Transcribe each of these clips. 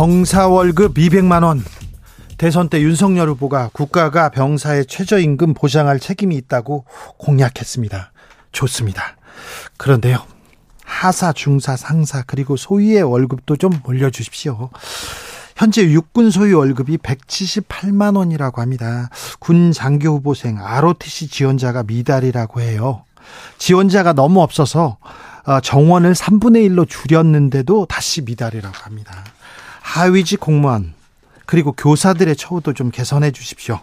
병사 월급 200만 원 대선 때 윤석열 후보가 국가가 병사의 최저임금 보장할 책임이 있다고 공약했습니다. 좋습니다. 그런데요. 하사, 중사, 상사 그리고 소위의 월급도 좀 올려 주십시오. 현재 육군 소위 월급이 178만 원이라고 합니다. 군 장교 후보생 ROTC 지원자가 미달이라고 해요. 지원자가 너무 없어서 어, 정원을 3분의 1로 줄였는데도 다시 미달이라고 합니다. 하위직 공무원 그리고 교사들의 처우도 좀 개선해 주십시오.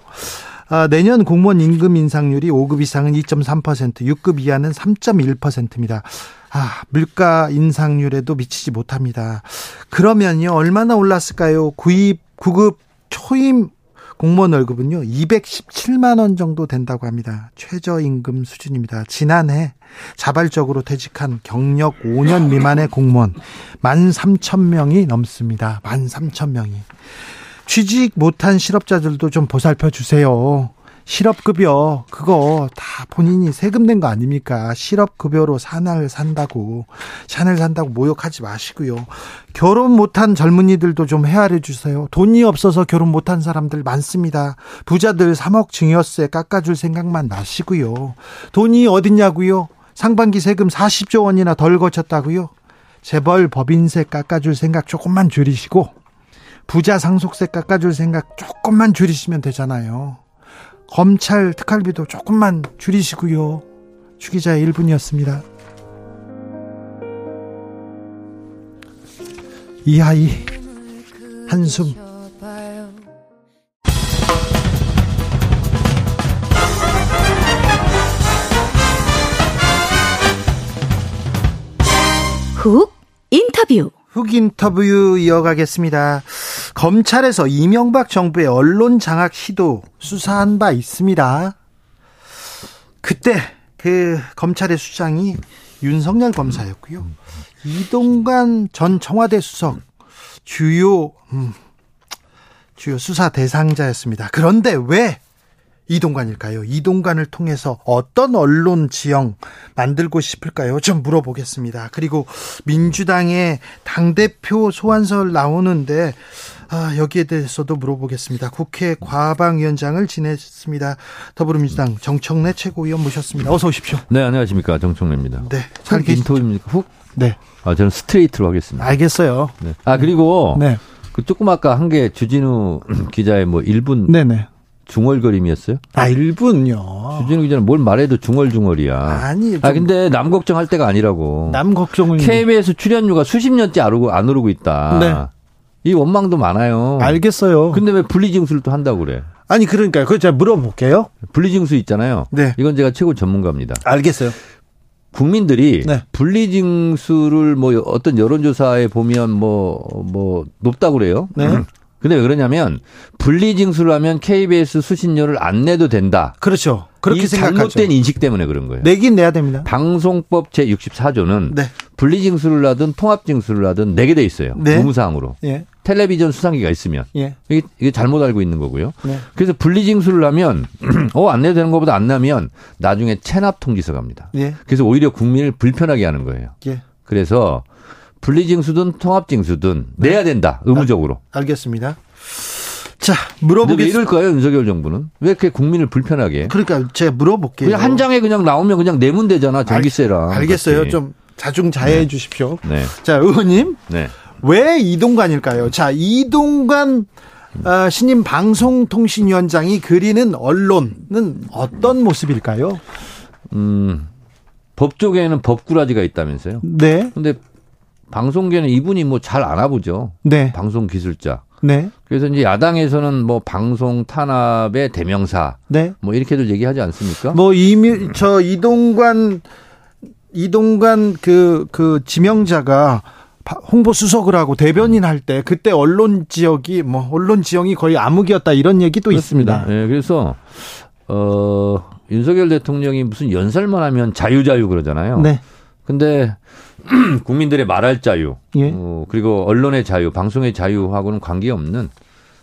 아, 내년 공무원 임금 인상률이 5급 이상은 2.3%, 6급 이하는 3.1%입니다. 아, 물가 인상률에도 미치지 못합니다. 그러면요, 얼마나 올랐을까요? 구입, 구급 초임 공무원 월급은요, 217만 원 정도 된다고 합니다. 최저임금 수준입니다. 지난해 자발적으로 퇴직한 경력 5년 미만의 공무원 13,000명이 넘습니다. 13,000명이. 취직 못한 실업자들도 좀 보살펴 주세요. 실업급여 그거 다 본인이 세금 낸 거 아닙니까? 실업급여로 산을 산다고 샤넬 산다고 모욕하지 마시고요. 결혼 못한 젊은이들도 좀 헤아려 주세요. 돈이 없어서 결혼 못한 사람들 많습니다. 부자들 3억 증여세 깎아줄 생각만 마시고요. 돈이 어딨냐고요? 상반기 세금 40조 원이나 덜 거쳤다고요? 재벌 법인세 깎아줄 생각 조금만 줄이시고 부자 상속세 깎아줄 생각 조금만 줄이시면 되잖아요. 검찰 특활비도 조금만 줄이시고요. 주기자의 1분이었습니다. 이하이 한숨 훅 인터뷰 훅 인터뷰 이어가겠습니다. 검찰에서 이명박 정부의 언론 장악 시도 수사한 바 있습니다. 그때 그 검찰의 수장이 윤석열 검사였고요. 이동관 전 청와대 수석 주요 음, 주요 수사 대상자였습니다. 그런데 왜 이동관일까요? 이동관을 통해서 어떤 언론 지형 만들고 싶을까요? 좀 물어보겠습니다. 그리고 민주당의 당대표 소환설 나오는데 아, 여기에 대해서도 물어보겠습니다. 국회 과방위원장을 지냈습니다. 더불어민주당 정청래 최고위원 모셨습니다. 어서 오십시오. 네, 안녕하십니까. 정청래입니다. 네. 잘 인터뷰입니까? 훅? 네. 아, 저는 스트레이트로 하겠습니다. 알겠어요. 네. 아, 그리고 네. 그 조금 아까 한 게 주진우 기자의 뭐 1분 네네. 중얼거림이었어요? 아, 1분요. 주진우 기자는 뭘 말해도 중얼중얼이야. 아니, 아, 근데 남 걱정할 때가 아니라고. 남 걱정을 KBS 출연료가 수십 년째 안 오르고, 안 오르고 있다. 네. 이 원망도 많아요. 알겠어요. 근데 왜 분리징수를 또 한다고 그래? 아니 그러니까요. 그거 제가 물어볼게요. 분리징수 있잖아요. 네. 이건 제가 최고 전문가입니다. 알겠어요. 국민들이 네. 분리징수를 뭐 어떤 여론조사에 보면 뭐, 뭐 높다고 그래요. 네. 근데 왜 그러냐면 분리징수를 하면 KBS 수신료를 안 내도 된다. 그렇죠. 그렇게 이 생각하죠. 잘못된 인식 때문에 그런 거예요. 내긴 내야 됩니다. 방송법 제 64조는 네. 분리징수를 하든 통합징수를 하든 내게 돼 있어요. 네. 의무사항으로. 예. 텔레비전 수상기가 있으면 예. 이게, 이게 잘못 알고 있는 거고요. 네. 그래서 분리징수를 하면 어 안 내도 되는 것보다 안 나면 나중에 체납 통지서 갑니다. 예. 그래서 오히려 국민을 불편하게 하는 거예요. 예. 그래서 분리징수든 통합징수든 내야 된다. 의무적으로. 알겠습니다. 자, 물어보겠습니다. 이럴까요, 윤석열 정부는? 왜 이렇게 국민을 불편하게? 해? 그러니까 제가 물어볼게요. 그냥 한 장에 그냥 나오면 그냥 내면 되잖아, 전기세랑. 알 겠어요. 같이. 좀 자중자애해 주십시오. 네. 자, 의원님. 네. 왜 이동관일까요? 자, 이동관 어, 신임 방송통신위원장이 그리는 언론은 어떤 모습일까요? 음, 법조계에는 법꾸라지가 있다면서요? 네, 근데 방송계는 이분이 뭐 잘 알아보죠. 네, 방송 기술자. 네, 그래서 이제 야당에서는 뭐 방송 탄압의 대명사 네. 뭐 이렇게들 얘기하지 않습니까? 뭐 이미 저 이동관 이동관 그 그 지명자가 홍보 수석을 하고 대변인 할 때 그때 언론 지역이 뭐 언론 지형이 거의 암흑이었다 이런 얘기도 그렇습니다. 있습니다. 예, 그래서 어 윤석열 대통령이 무슨 연설만 하면 자유 자유 그러잖아요. 네. 근데 국민들의 말할 자유, 예. 어, 그리고 언론의 자유, 방송의 자유하고는 관계없는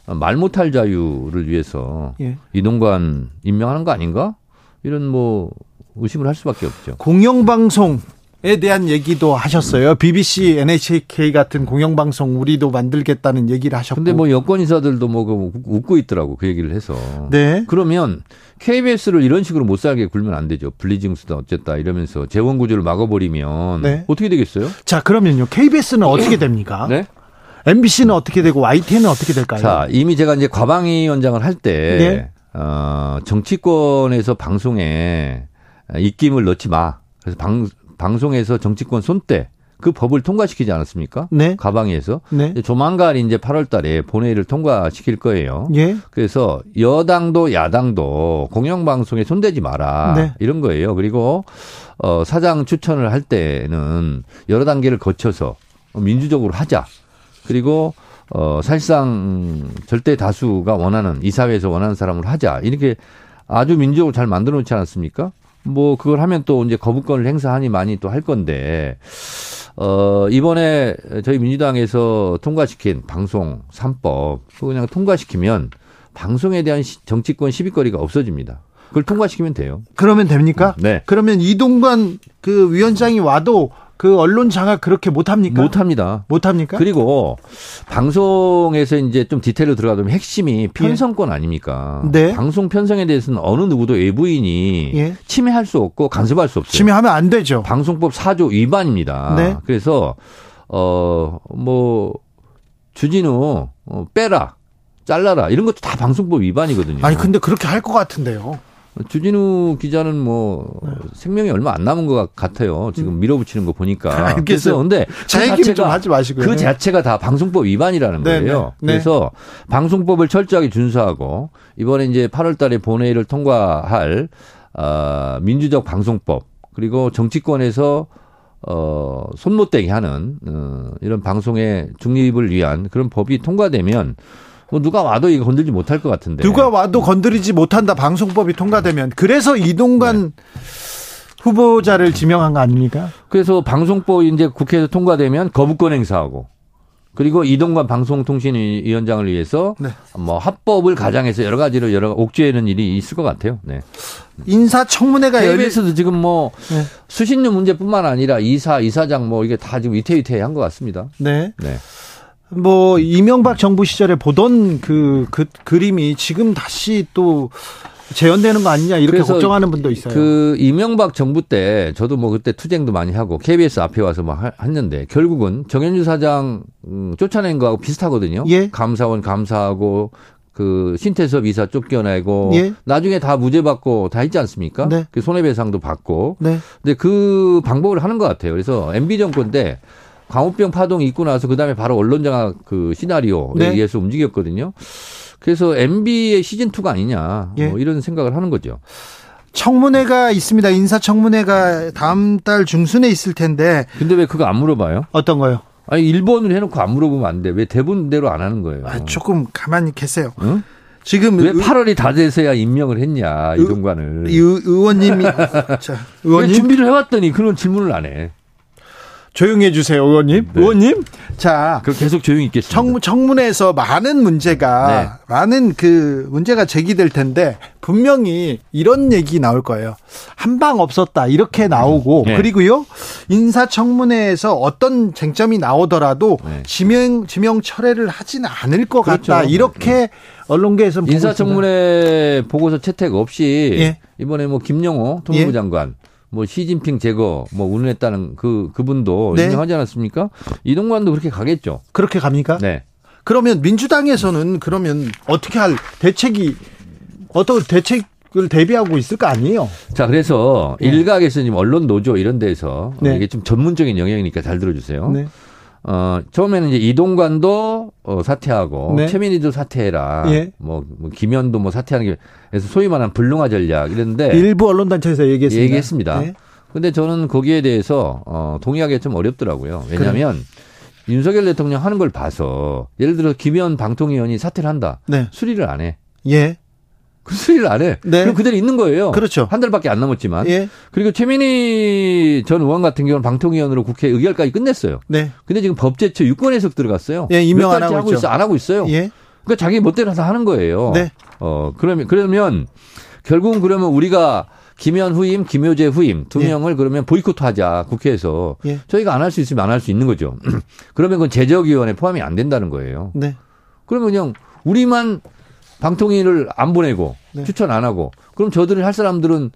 말 못할 자유를 위해서 예. 이동관 임명하는 거 아닌가? 이런 뭐 의심을 할 수밖에 없죠. 공영방송 에 대한 얘기도 하셨어요. BBC, NHK 같은 공영방송 우리도 만들겠다는 얘기를 하셨고. 근데 뭐 여권 인사들도 뭐그 웃고 있더라고 그 얘기를 해서. 네. 그러면 KBS를 이런 식으로 못 살게 굴면 안 되죠. 분리징수다 어쨌다 이러면서 재원 구조를 막아버리면 네. 어떻게 되겠어요? 자, 그러면요. KBS는 어떻게 됩니까? 네. MBC는 어떻게 되고 YTN은 어떻게 될까요? 자, 이미 제가 이제 과방위 원장을 할 때, 네. 어, 정치권에서 방송에 입김을 넣지 마. 그래서 방, 방송에서 정치권 손대. 그 법을 통과시키지 않았습니까? 네. 과방위에서. 네. 조만간 이제 8월 달에 본회의를 통과시킬 거예요. 예. 그래서 여당도 야당도 공영방송에 손대지 마라. 네. 이런 거예요. 그리고 어, 사장 추천을 할 때는 여러 단계를 거쳐서 민주적으로 하자. 그리고 어, 사실상 절대 다수가 원하는 이 사회에서 원하는 사람을 하자. 이렇게 아주 민주적으로 잘 만들어 놓지 않았습니까? 뭐 그걸 하면 또 이제 거부권을 행사하니 많이 또 할 건데 어 이번에 저희 민주당에서 통과시킨 방송 3법 그거 그냥 통과시키면 방송에 대한 시- 정치권 시비거리가 없어집니다. 그걸 통과시키면 돼요. 그러면 됩니까? 네. 그러면 이동관 그 위원장이 와도 그 언론 장악 그렇게 못 합니까? 못 합니다. 못 합니까? 그리고 방송에서 이제 좀 디테일로 들어가면 핵심이 편성권 아닙니까? 네. 방송 편성에 대해서는 어느 누구도 외부인이 예. 침해할 수 없고 간섭할 수 없어요. 침해하면 안 되죠. 방송법 4조 위반입니다. 네. 그래서 어뭐 주진우 어, 빼라. 잘라라. 이런 것도 다 방송법 위반이거든요. 아니 근데 그렇게 할 것 같은데요. 주진우 기자는 뭐 생명이 얼마 안 남은 것 같아요. 지금 밀어붙이는 거 보니까. 음. 알겠어요. 그래서 근데 제 그 얘기는 좀 하지 마시고요. 그 자체가 다 방송법 위반이라는 네, 거예요. 네, 네. 그래서 방송법을 철저하게 준수하고 이번에 이제 8월 달에 본회의를 통과할 어, 민주적 방송법 그리고 정치권에서 어, 손 못 대게 하는 어, 이런 방송의 중립을 위한 그런 법이 통과되면 뭐 누가 와도 이거 건들지 못할 것 같은데. 누가 와도 건드리지 못한다. 방송법이 통과되면 그래서 이동관 후보자를 지명한 거 아닙니까? 그래서 방송법 이제 국회에서 통과되면 거부권 행사하고 그리고 이동관 방송통신위원장을 위해서 네. 뭐 합법을 가장해서 여러 가지로 여러 옥죄는 일이 있을 것 같아요. 네. 인사청문회가 KBS도 지금 뭐 네. 수신료 문제뿐만 아니라 이사, 이사장 뭐 이게 다 지금 위태위태한 것 같습니다. 네. 네. 뭐 이명박 정부 시절에 보던 그, 그 그림이 지금 다시 또 재현되는 거 아니냐 이렇게 걱정하는 분도 있어요. 그 이명박 정부 때 저도 뭐 그때 투쟁도 많이 하고 KBS 앞에 와서 막 하- 했는데 결국은 정현주 사장 음, 쫓아낸 거하고 비슷하거든요. 예. 감사원 감사하고 그 신태섭 이사 쫓겨내고 예. 나중에 다 무죄 받고 다 있지 않습니까? 네. 그 손해배상도 받고. 네. 근데 그 방법을 하는 것 같아요. 그래서 MB 정권 때 광우병 파동이 있고 나서 그다음에 바로 언론장악 그 시나리오에 네. 의해서 움직였거든요. 그래서 MB의 시즌 2가 아니냐 예. 뭐 이런 생각을 하는 거죠. 청문회가 있습니다. 인사청문회가 다음 달 중순에 있을 텐데 근데 왜 그거 안 물어봐요? 어떤 거요? 아니 1번을 해놓고 안 물어보면 안 돼. 왜 대본대로 안 하는 거예요? 아, 조금 가만히 계세요. 응? 지금 왜 의- 8월이 다 돼서야 임명을 했냐 이동관을? 이 의- 의원님이 자, 왜 의원님 준비를 해왔더니 그런 질문을 안 해. 조용히 해주세요, 의원님. 네. 의원님, 자 그 계속 조용히 있겠습니다. 청, 청문회에서 많은 문제가 네. 많은 그 문제가 제기될 텐데 분명히 이런 얘기 나올 거예요. 한 방 없었다 이렇게 나오고 네. 그리고요 인사청문회에서 어떤 쟁점이 나오더라도 네. 지명 지명 철회를 하지는 않을 것 그렇죠. 같다 이렇게 보고 있습니다. 인사청문회 보고서 채택 없이 예. 이번에 뭐 김영호 통일부 예. 장관 뭐 시진핑 제거 뭐 운운했다는 그 그분도 네. 임명하지 않았습니까? 이동관도 그렇게 가겠죠. 그렇게 갑니까? 네. 그러면 민주당에서는 그러면 어떻게 할 대책이 어떤 대책을 대비하고 있을 거 아니에요? 자 그래서 네. 일각에서 지금 언론 노조 이런 데서 네. 이게 좀 전문적인 영역이니까 잘 들어주세요. 네. 어, 처음에는 이제 이동관도 어, 사퇴하고 네. 최민희도 사퇴해라. 예. 뭐, 뭐 김현도 뭐 사퇴하는 게 그래서 소위 말하는 불능화 전략 이랬는데 일부 언론 단체에서 얘기했습니다. 얘기했습니다. 네. 근데 저는 거기에 대해서 어, 동의하기 좀 어렵더라고요. 왜냐하면 윤석열 대통령 하는 걸 봐서 예를 들어 김현 방통위원이 사퇴를 한다. 네. 수리를 안 해. 예. 그 수리를 안 해. 네. 그럼 그대로 있는 거예요. 그렇죠. 한 달밖에 안 남았지만. 예. 그리고 최민희 전 의원 같은 경우는 방통위원으로 국회 의결까지 끝냈어요. 네. 근데 지금 법제처 유권 해석 들어갔어요. 예, 임명 몇안 하고. 있어. 안 하고 있어요. 예. 그러니까 자기 멋대로 다 하는 거예요. 네. 어, 그러면 그러면 결국은 그러면 우리가 김현 후임, 김효재 후임 두 예. 명을 그러면 보이콧하자 국회에서 예. 저희가 안 할 수 있으면 안 할 수 있는 거죠. 그러면 그건 제적위원회 포함이 안 된다는 거예요. 네. 그러면 그냥 우리만 방통위를 안 보내고 네. 추천 안 하고 그럼 저들이 할 사람들은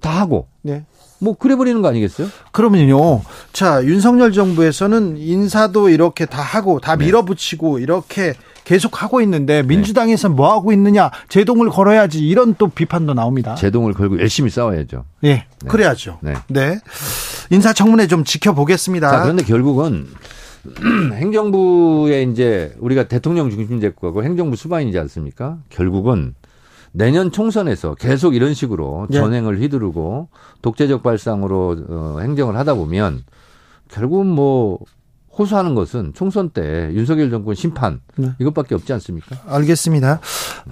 다 하고 네. 뭐 그래 버리는 거 아니겠어요? 그러면요. 자, 윤석열 정부에서는 인사도 이렇게 다 하고 다 네. 밀어붙이고 이렇게 계속 하고 있는데 민주당에서 뭐 하고 있느냐? 제동을 걸어야지 이런 또 비판도 나옵니다. 제동을 걸고 열심히 싸워야죠. 예. 그래야죠. 네. 네. 인사청문회 좀 지켜보겠습니다. 자, 그런데 결국은 행정부에 이제 우리가 대통령 중심 제국하고 행정부 수반이지 않습니까? 결국은 내년 총선에서 계속 이런 식으로 예. 전행을 휘두르고 독재적 발상으로 어, 행정을 하다 보면 결국은 뭐 호소하는 것은 총선 때 윤석열 정권 심판 네. 이것밖에 없지 않습니까? 알겠습니다.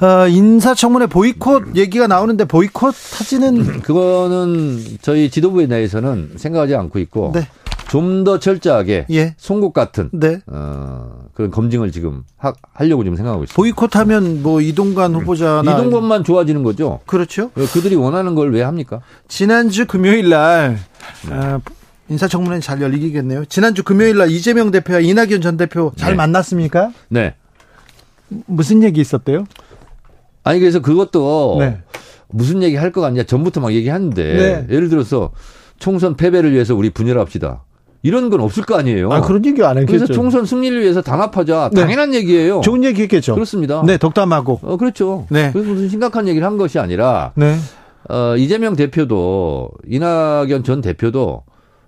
어, 인사청문회 보이콧 얘기가 나오는데 보이콧 하지는 그거는 저희 지도부에 대해서는 생각하지 않고 있고 네. 좀 더 철저하게 예. 송곳 같은 네. 어, 그런 검증을 지금 하, 하려고 지금 생각하고 있습니다. 보이콧하면 뭐 이동관 후보자나 이동건만 좋아지는 거죠. 그렇죠. 왜 그들이 원하는 걸 왜 합니까? 지난주 금요일 날 네. 아, 인사청문회 잘 열리겠네요. 지난주 금요일 날 이재명 대표와 이낙연 전 대표 잘 네. 만났습니까? 네. 무슨 얘기 있었대요? 아니 그래서 그것도 네. 무슨 얘기 할거 같냐 전부터 막 얘기하는데 네. 예를 들어서 총선 패배를 위해서 우리 분열합시다. 이런 건 없을 거 아니에요. 아 그런 얘기 안 그래서 했겠죠. 총선 승리를 위해서 단합하자. 네. 당연한 얘기예요. 좋은 얘기 했겠죠. 그렇습니다. 네, 덕담하고. 어, 그렇죠. 네. 그래서 무슨 심각한 얘기를 한 것이 아니라 네. 어, 이재명 대표도 이낙연 전 대표도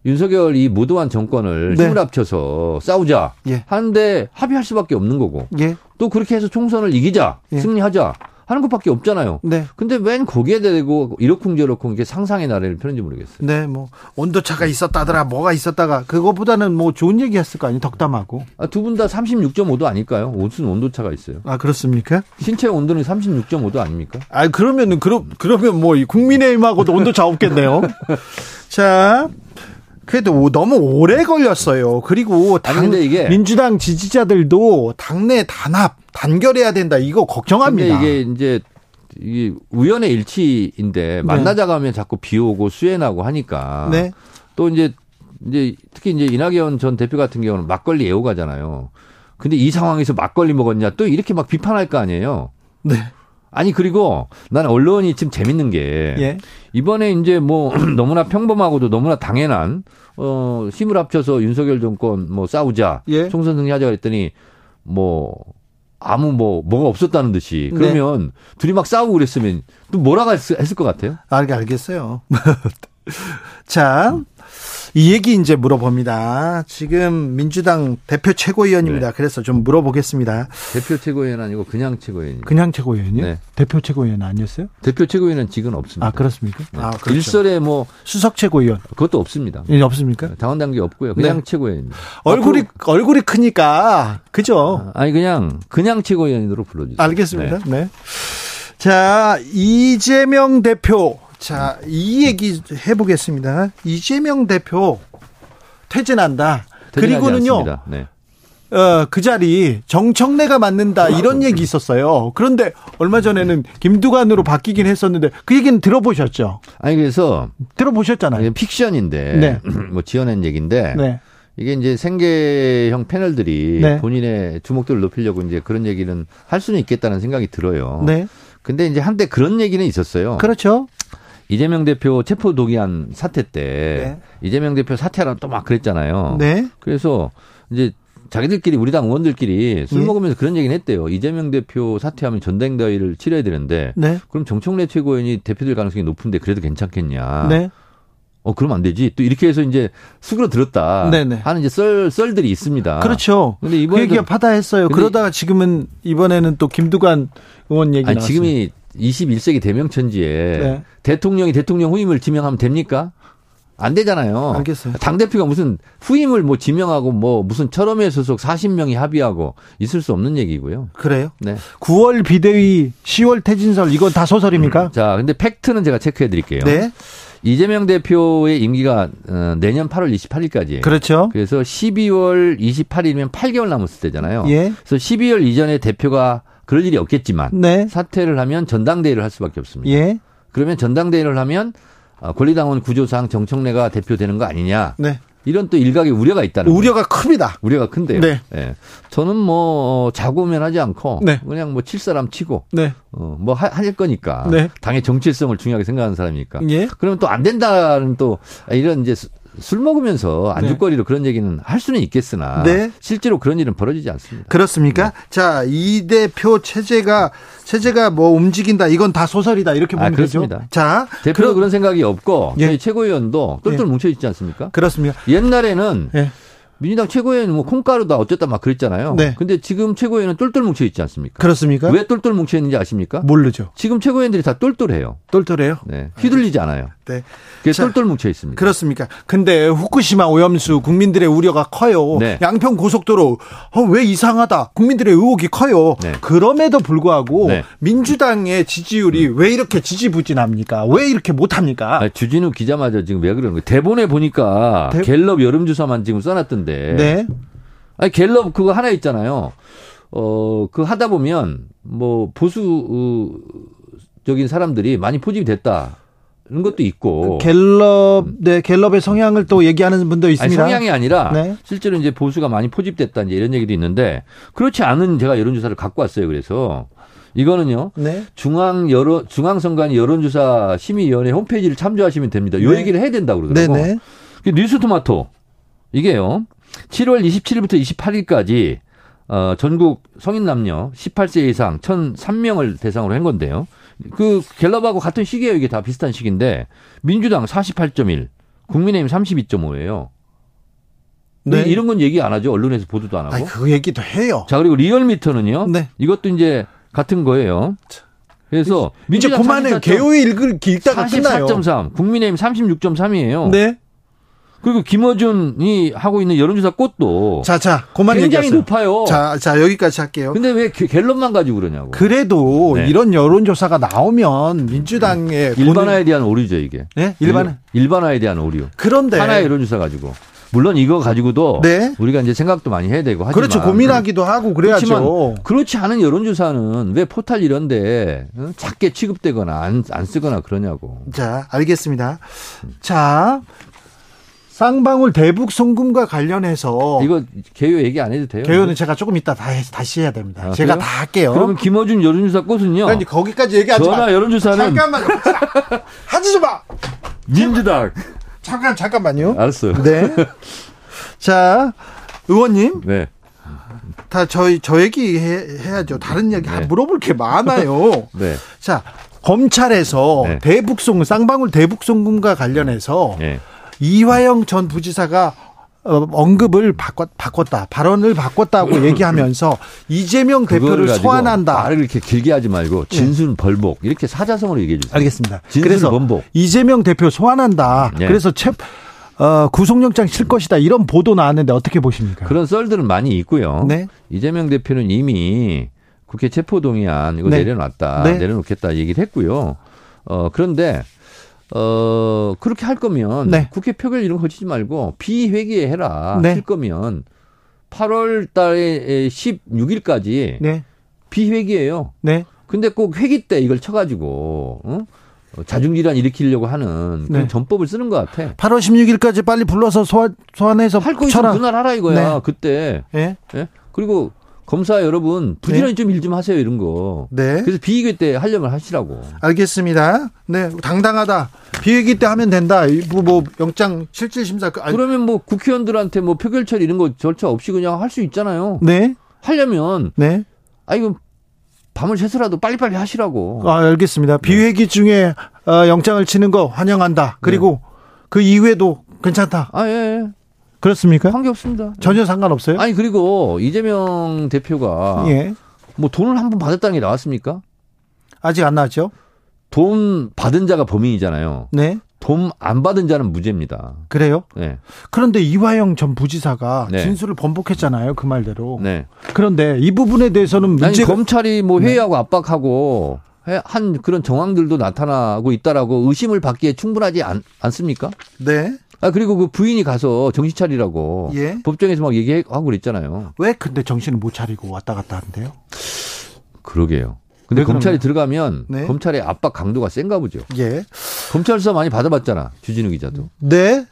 윤석열 이 무도한 정권을 네. 힘을 합쳐서 싸우자 예. 하는데 합의할 수밖에 없는 거고 예. 또 그렇게 해서 총선을 이기자 예. 승리하자 하는 것밖에 없잖아요. 네. 근데 웬 거기에 대고 이러쿵저러쿵 이게 상상의 나래를 펴는지 모르겠어요. 네, 뭐 온도차가 있었다더라, 뭐가 있었다가 그거보다는 뭐 좋은 얘기 했을 거 아니에요, 덕담하고. 아, 두 분 다 36.5도 아닐까요? 무슨 온도차가 있어요? 아 그렇습니까? 신체 온도는 36.5도 아닙니까? 아 그러면은 그러, 그러면 뭐이 국민의힘하고도 온도차 없겠네요. 자. 그래도 오- 너무 오래 걸렸어요. 그리고 당, 이게- 민주당 지지자들도 당내 단합, 단결해야 된다. 이거 걱정합니다. 이게 이제 이 우연의 일치인데 만나자고 하면 자꾸 비 오고 수해나고 하니까 네. 또 이제 이제 특히 이제 이낙연 전 대표 같은 경우는 막걸리 애호가잖아요. 근데 이 상황에서 막걸리 먹었냐 또 이렇게 막 비판할 거 아니에요. 네. 아니 그리고 난 언론이 지금 재밌는 게 예. 이번에 이제 뭐 너무나 평범하고도 너무나 당연한 어 힘을 합쳐서 윤석열 정권 뭐 싸우자 예. 총선 승리하자 그랬더니 뭐 아무 뭐 뭐가 없었다는 듯이 네. 그러면 둘이 막 싸우고 그랬으면 또 뭐라고 했을, 했을 것 같아요? 알, 알겠어요. 자, 이 얘기 이제 물어봅니다. 지금 민주당 대표 최고위원입니다. 네. 그래서 좀 물어보겠습니다. 대표 최고위원 아니고 그냥 최고위원. 그냥 최고위원이요? 네. 대표 최고위원 아니었어요? 대표 최고위원은 지금 없습니다. 아, 그렇습니까? 네. 아, 그렇죠. 일설에 뭐 수석 최고위원. 그것도 없습니다. 이 없습니까? 당원 단계 없고요. 그냥 네. 최고위원입니다. 얼굴이 앞으로- 얼굴이 크니까 그죠? 아니 그냥 그냥 최고위원으로 불러주세요. 알겠습니다. 네. 자 이재명 대표 자 이 얘기 해보겠습니다. 이재명 대표 퇴진한다. 그리고는요. 네. 어, 그 자리 정청래가 맡는다 이런 얘기 있었어요. 그런데 얼마 전에는 김두관으로 바뀌긴 했었는데 그 얘기는 들어보셨죠? 아니 그래서 들어보셨잖아요. 픽션인데 네. 뭐 지어낸 얘기인데 네. 이게 이제 생계형 패널들이 네. 본인의 주목도를 높이려고 이제 그런 얘기는 할 수는 있겠다는 생각이 들어요. 네. 근데 이제 한때 그런 얘기는 있었어요. 그렇죠. 이재명 대표 체포 동의안 사태 때 네. 이재명 대표 사퇴하라 또 막 그랬잖아요. 네. 그래서 이제 자기들끼리 우리 당 의원들끼리 술 예. 먹으면서 그런 얘기는 했대요. 이재명 대표 사퇴하면 전당대회를 치러야 되는데 네. 그럼 정청래 최고위원이 대표될 가능성이 높은데 그래도 괜찮겠냐? 네. 어 그럼 안 되지. 또 이렇게 해서 이제 수그러 들었다 네네. 하는 이제 썰 썰들이 있습니다. 그렇죠. 근데 그 이번에도 얘기가 파다했어요. 그러다가 지금은 이번에는 또 김두관 의원 얘기 아니 나왔어요. 지금이 21세기 대명천지에 네. 대통령이 대통령 후임을 지명하면 됩니까? 안 되잖아요. 알겠어요. 당 대표가 무슨 후임을 뭐 지명하고 뭐 무슨 철험회 소속 40명이 합의하고 있을 수 없는 얘기고요. 그래요? 네. 9월 비대위, 10월 퇴진설 이건 다 소설입니까? 자, 근데 팩트는 제가 체크해 드릴게요. 네. 이재명 대표의 임기가 어, 내년 8월 28일까지예요. 그렇죠. 그래서 12월 28일이면 8개월 남았을 때잖아요. 예. 그래서 12월 이전에 대표가 그럴 일이 없겠지만 네. 사퇴를 하면 전당대회를 할 수밖에 없습니다. 예. 그러면 전당대회를 하면 어, 권리당원 구조상 정청래가 대표되는 거 아니냐 네. 이런 또 일각의 우려가 있다는 거예요. 우려가 큽니다. 우려가 큰데요. 네. 예. 저는 뭐 어, 자고 면하지 않고 네. 그냥 뭐 칠 사람 치고 네. 어, 뭐 하- 할 거니까 네. 당의 정체성을 중요하게 생각하는 사람이니까. 예. 그러면 또 안 된다는 또 이런 이제 수- 술 먹으면서 안주거리로 그런 얘기는 할 수는 있겠으나 네. 실제로 그런 일은 벌어지지 않습니다. 그렇습니까? 자, 이 대표 체제가 체제가 뭐 움직인다. 이건 다 소설이다. 이렇게 보면 아, 그렇습니다. 되죠. 자, 대표도 그럼- 그런 생각이 없고 예. 저희 최고위원도 똘똘 예. 뭉쳐 있지 않습니까? 그렇습니다. 옛날에는 예. 민주당 최고위원은 뭐 콩가루다 어쨌다 막 그랬잖아요. 네. 근데 지금 최고위원은 똘똘 뭉쳐 있지 않습니까? 그렇습니까? 왜 똘똘 뭉쳐 있는지 아십니까? 모르죠. 지금 최고위원들이 다 똘똘해요. 똘똘해요. 네. 휘둘리지 않아요. 네. 그래서 자, 똘똘 뭉쳐 있습니다. 그렇습니까? 근데 후쿠시마 오염수 국민들의 우려가 커요. 네. 양평 고속도로 어, 왜 이상하다. 국민들의 의혹이 커요. 네. 그럼에도 불구하고 네. 민주당의 지지율이 왜 이렇게 지지부진합니까? 왜 이렇게 못합니까? 아, 주진우 기자마저 지금 왜 그러는 거예요? 대본에 보니까 대- 갤럽 여론조사만 지금 써놨던 데. 네. 아니, 갤럽 그거 하나 있잖아요. 어, 그 하다 보면 뭐 보수적인 사람들이 많이 포집이 됐다. 이런 것도 있고. 갤럽, 네, 갤럽의 성향을 또 얘기하는 분도 아니, 있습니다. 성향이 아니라 네. 실제로 이제 보수가 많이 포집됐다 이제 이런 얘기도 있는데 그렇지 않은 제가 여론조사를 갖고 왔어요. 그래서 이거는요. 네. 중앙 여론 중앙선관 여론조사 심의위원회 홈페이지를 참조하시면 됩니다. 요 네. 얘기를 해야 된다 고 그러더라고. 네네. 그 뉴스토마토 이게요. 7월 27일부터 28일까지 어, 전국 성인 남녀 18세 이상 1,003명을 대상으로 한 건데요. 그 갤럽하고 같은 시기예요. 이게 다 비슷한 시기인데 민주당 48.1, 국민의힘 32.5예요. 네. 이런 건 얘기 안 하죠. 언론에서 보도도 안 하고. 아니, 그 얘기도 해요. 자 그리고 리얼미터는요. 네. 이것도 이제 같은 거예요. 그래서 이제 민주당 그만해요. 44.3, 개요일 읽을 읽다가 끝나요. 44.3, 국민의힘 36.3이에요. 네. 그리고 김어준이 하고 있는 여론조사 꽃도 자, 자, 그만 굉장히 얘기하세요. 높아요. 자, 자, 여기까지 할게요. 근데 왜 갤- 갤럽만 가지고 그러냐고. 그래도 네. 이런 여론조사가 나오면 민주당의 일반화에 대한 오류죠 이게. 네, 일반 일- 일반화에 대한 오류. 그런데 하나의 여론조사 가지고. 물론 이거 가지고도 네. 우리가 이제 생각도 많이 해야 되고 하지만 그렇죠 고민하기도 하고 그래야죠. 그렇지 않은 여론조사는 왜 포탈 이런데 어? 작게 취급되거나 안, 안 쓰거나 그러냐고. 자, 알겠습니다. 자, 쌍방울 대북 송금과 관련해서 이거 개요 얘기 안 해도 돼요? 개요는 제가 조금 이따 다 해- 다시 해야 됩니다. 아, 제가 그래요? 다 할게요. 그러면 김어준 여론조사 꽃은요. 아니, 거기까지 얘기하지 전화 마. 여론조사는 잠깐만요. 하지 좀 마. 민주당. 잠깐 잠깐만요. 알았어요. 네. 자, 의원님 네. 다 저희 저 얘기 해, 해야죠. 다른 얘기 네. 물어볼 게 많아요. 네. 자, 검찰에서 네. 대북송 쌍방울 대북송금과 관련해서 네. 이화영 전 부지사가 어, 언급을 바꿨, 바꿨다. 발언을 바꿨다고 얘기하면서 이재명 대표를 소환한다. 말을 이렇게 길게 하지 말고 진순 벌복 이렇게 사자성어로 얘기해 주세요. 알겠습니다. 그래서 번복. 이재명 대표 소환한다. 네. 그래서 채, 어, 구속영장 칠 것이다. 이런 보도 나왔는데 어떻게 보십니까? 그런 썰들은 많이 있고요. 네. 이재명 대표는 이미 국회 체포동의안 이거 네. 내려놨다. 네. 내려놓겠다 얘기를 했고요. 어, 그런데 어, 그렇게 할 거면 네. 국회 표결 이런 거 거치지 말고 비회기에 해라. 네. 할 거면 8월 달에 16일까지 네. 비회기예요. 네. 근데 꼭 회기 때 이걸 쳐 가지고 어? 어, 자중질환 일으키려고 하는 그런 네. 전법을 쓰는 것 같아. 8월 16일까지 빨리 불러서 소환, 소환해서 할거 쳐라. 있으면 그날 하라 이거야. 네. 그때. 예. 예? 그리고 검사 여러분 부지런히 좀일 좀 하세요 이런 거. 네. 그래서 비의회 때 하려면 하시라고. 알겠습니다. 네. 당당하다. 비회기 때 하면 된다. 이 뭐, 뭐 영장 실질 심사 그- 아니, 그러면 뭐 국회의원들한테 뭐 표결 처리 이런 거 절차 없이 그냥 할 수 있잖아요. 네. 하려면 네. 아 이거 밤을 새서라도 빨리빨리 하시라고. 아, 알겠습니다. 비회기 중에 어, 영장을 치는 거 환영한다. 그리고 네. 그 이후에도 괜찮다. 아 예. 예. 그렇습니까? 관계 없습니다. 전혀 상관없어요? 아니 그리고 이재명 대표가 예. 뭐 돈을 한 번 받았다는 게 나왔습니까? 아직 안 나왔죠? 돈 받은 자가 범인이잖아요. 네. 돈 안 받은 자는 무죄입니다. 그래요? 네. 그런데 이화영 전 부지사가 네. 진술을 번복했잖아요. 그 말대로. 네. 그런데 이 부분에 대해서는 아니, 문제가 검찰이 뭐 회의하고 압박하고 해- 한 그런 정황들도 나타나고 있다라고 의심을 받기에 충분하지 않, 않습니까? 네. 아 그리고 그 부인이 가서 정신 차리라고 예. 법정에서 막 얘기하고 그랬잖아요. 왜 근데 정신을 못 차리고 왔다 갔다 한대요? 그러게요. 근데 왜 검찰이? 들어가면 네. 검찰의 압박 강도가 센가 보죠. 예. 검찰 수사 많이 받아봤잖아. 주진우 기자도. 네.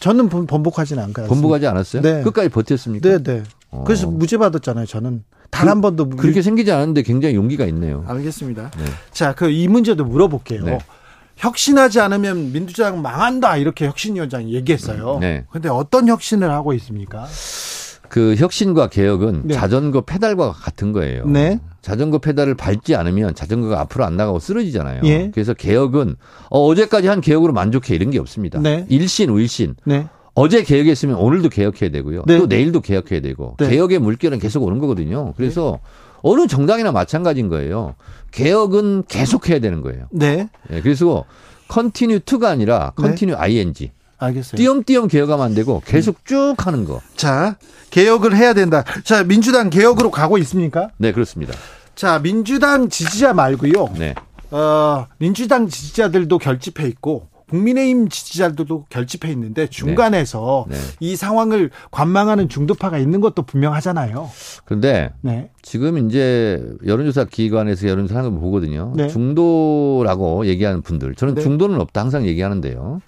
저는 번- 번복하지는 않고. 번복하지 않았어요? 네. 끝까지 버텼습니까? 네, 네. 어. 그래서 무죄 받았잖아요. 저는 단한 번도 무- 그렇게 생기지 않았는데 굉장히 용기가 있네요. 알겠습니다. 네. 자, 그 이 문제도 물어볼게요. 네. 혁신하지 않으면 민주당 망한다 이렇게 혁신위원장이 얘기했어요. 네. 근데 어떤 혁신을 하고 있습니까? 그 혁신과 개혁은 네. 자전거 페달과 같은 거예요. 네. 자전거 페달을 밟지 않으면 자전거가 앞으로 안 나가고 쓰러지잖아요. 예. 그래서 개혁은 어제까지 한 개혁으로 만족해 이런 게 없습니다. 네. 일신 우일신. 네. 어제 개혁했으면 오늘도 개혁해야 되고요. 네. 또 내일도 개혁해야 되고 네. 개혁의 물결은 계속 오는 거거든요. 그래서 어느 정당이나 마찬가지인 거예요. 개혁은 계속해야 되는 거예요. 네. 예, 그래서 continue to가 아니라 네. continue ing. 알겠어요. 띄엄띄엄 개혁하면 안 되고 계속 쭉 하는 거. 자, 개혁을 해야 된다. 자, 민주당 개혁으로 가고 있습니까? 네, 그렇습니다. 자, 민주당 지지자 말고요. 네. 어, 민주당 지지자들도 결집해 있고 국민의힘 지지자들도 결집해 있는데 중간에서 네. 이 상황을 관망하는 중도파가 있는 것도 분명하잖아요. 그런데 네. 지금 이제 여론조사 기관에서 여론조사 하는 거 보거든요. 네. 중도라고 얘기하는 분들. 저는 네. 중도는 없다 항상 얘기하는데요.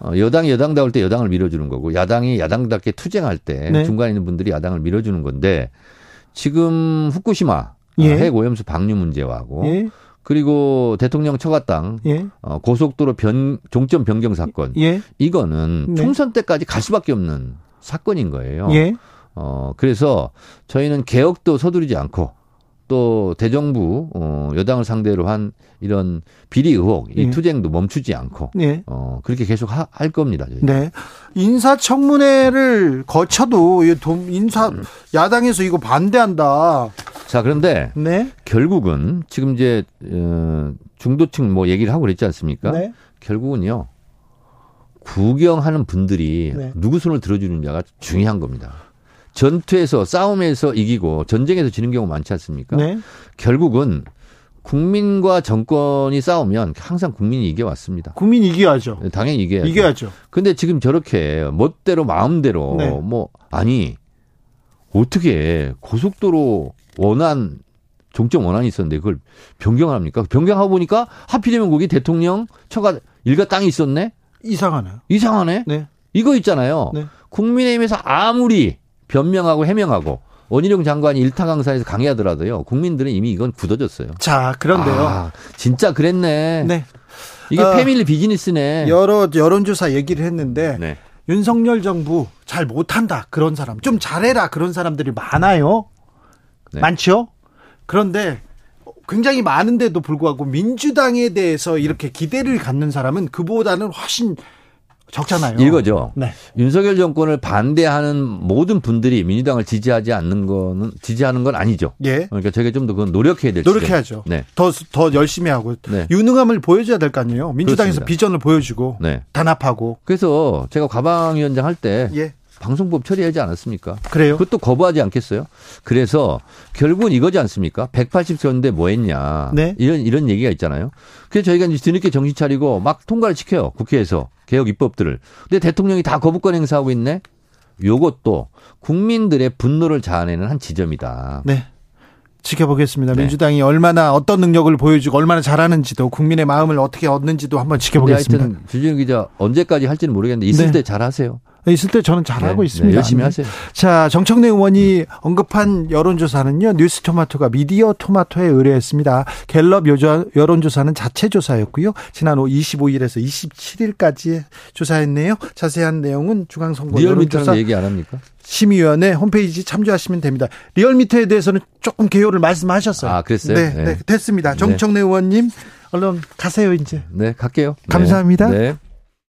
어, 여당이 여당다울 때 여당을 밀어주는 거고 야당이 야당답게 투쟁할 때 네. 중간에 있는 분들이 야당을 밀어주는 건데 지금 후쿠시마 예. 어, 핵 오염수 방류 문제하고 예. 그리고 대통령 처갓당 예. 어, 고속도로 변, 종점 변경 사건 예. 이거는 네. 총선 때까지 갈 수밖에 없는 사건인 거예요. 예. 어, 그래서 저희는 개혁도 서두르지 않고 또 대정부, 어, 여당을 상대로 한 이런 비리 의혹, 이 예. 투쟁도 멈추지 않고, 예. 어, 그렇게 계속 하- 할 겁니다. 저희. 네. 인사청문회를 거쳐도 인사 야당에서 이거 반대한다. 자, 그런데 네. 결국은 지금 이제, 어, 중도층 뭐 얘기를 하고 그랬지 않습니까? 네. 결국은요, 구경하는 분들이 네. 누구 손을 들어주느냐가 중요한 겁니다. 전투에서, 싸움에서 이기고 전쟁에서 지는 경우 많지 않습니까? 네. 결국은 국민과 정권이 싸우면 항상 국민이 이겨왔습니다. 국민 이겨야죠. 당연히 이겨야죠. 이겨야죠. 근데 지금 저렇게 멋대로 마음대로 네. 뭐 아니 어떻게 고속도로 원안 종점 원안이 있었는데 그걸 변경을 합니까? 변경하고 보니까 하필이면 거기 대통령 처가 일가 땅이 있었네. 이상하네요. 이상하네. 네. 이거 있잖아요. 네. 국민의힘에서 아무리 변명하고 해명하고 원희룡 장관이 일타 강사에서 강의하더라도요. 국민들은 이미 이건 굳어졌어요. 자, 그런데요. 아, 진짜 그랬네. 네. 이게 어, 패밀리 비즈니스네. 여러 여론조사 얘기를 했는데 네. 윤석열 정부 잘 못한다 그런 사람 좀 잘해라 그런 사람들이 많아요 네. 많죠 그런데 굉장히 많은데도 불구하고 민주당에 대해서 이렇게 기대를 갖는 사람은 그보다는 훨씬 적잖아요 이거죠. 네 윤석열 정권을 반대하는 모든 분들이 민주당을 지지하지 않는 거는 지지하는 건 아니죠. 예. 그러니까 저희가 좀더 그건 노력해야 될 노력해야죠. 네. 더, 더 열심히 하고 네. 유능함을 보여줘야 될 거 아니에요. 민주당에서 그렇습니다. 비전을 보여주고 네. 단합하고 그래서 제가 과방위원장 할때 예 방송법 처리하지 않았습니까? 그래요. 그것도 거부하지 않겠어요? 그래서 결국은 이거지 않습니까? 180세였는데 뭐 했냐. 네. 이런, 이런 얘기가 있잖아요. 그래서 저희가 이제 뒤늦게 정신 차리고 막 통과를 시켜요. 국회에서. 개혁 입법들을. 근데 대통령이 다 거부권 행사하고 있네? 요것도 국민들의 분노를 자아내는 한 지점이다. 네. 지켜보겠습니다. 네. 민주당이 얼마나 어떤 능력을 보여주고 얼마나 잘하는지도 국민의 마음을 어떻게 얻는지도 한번 근데 지켜보겠습니다. 하여튼 주진우 기자 언제까지 할지는 모르겠는데 있을 네. 때 잘하세요. 있을 때 저는 잘하고 네, 있습니다. 네, 열심히 네. 하세요. 자, 정청래 의원이 언급한 여론조사는요, 뉴스토마토가 미디어 토마토에 의뢰했습니다. 갤럽 여론조사는 자체 조사였고요. 지난 25일에서 27일까지 조사했네요. 자세한 내용은 중앙선거 여론조사 얘기 안 합니까? 심의위원회 홈페이지 참조하시면 됩니다. 리얼미터에 대해서는 조금 개요를 말씀하셨어요. 아, 그랬어요? 네, 네. 네, 됐습니다. 정청래 의원님, 얼른 가세요, 이제. 네, 갈게요. 네. 감사합니다. 네.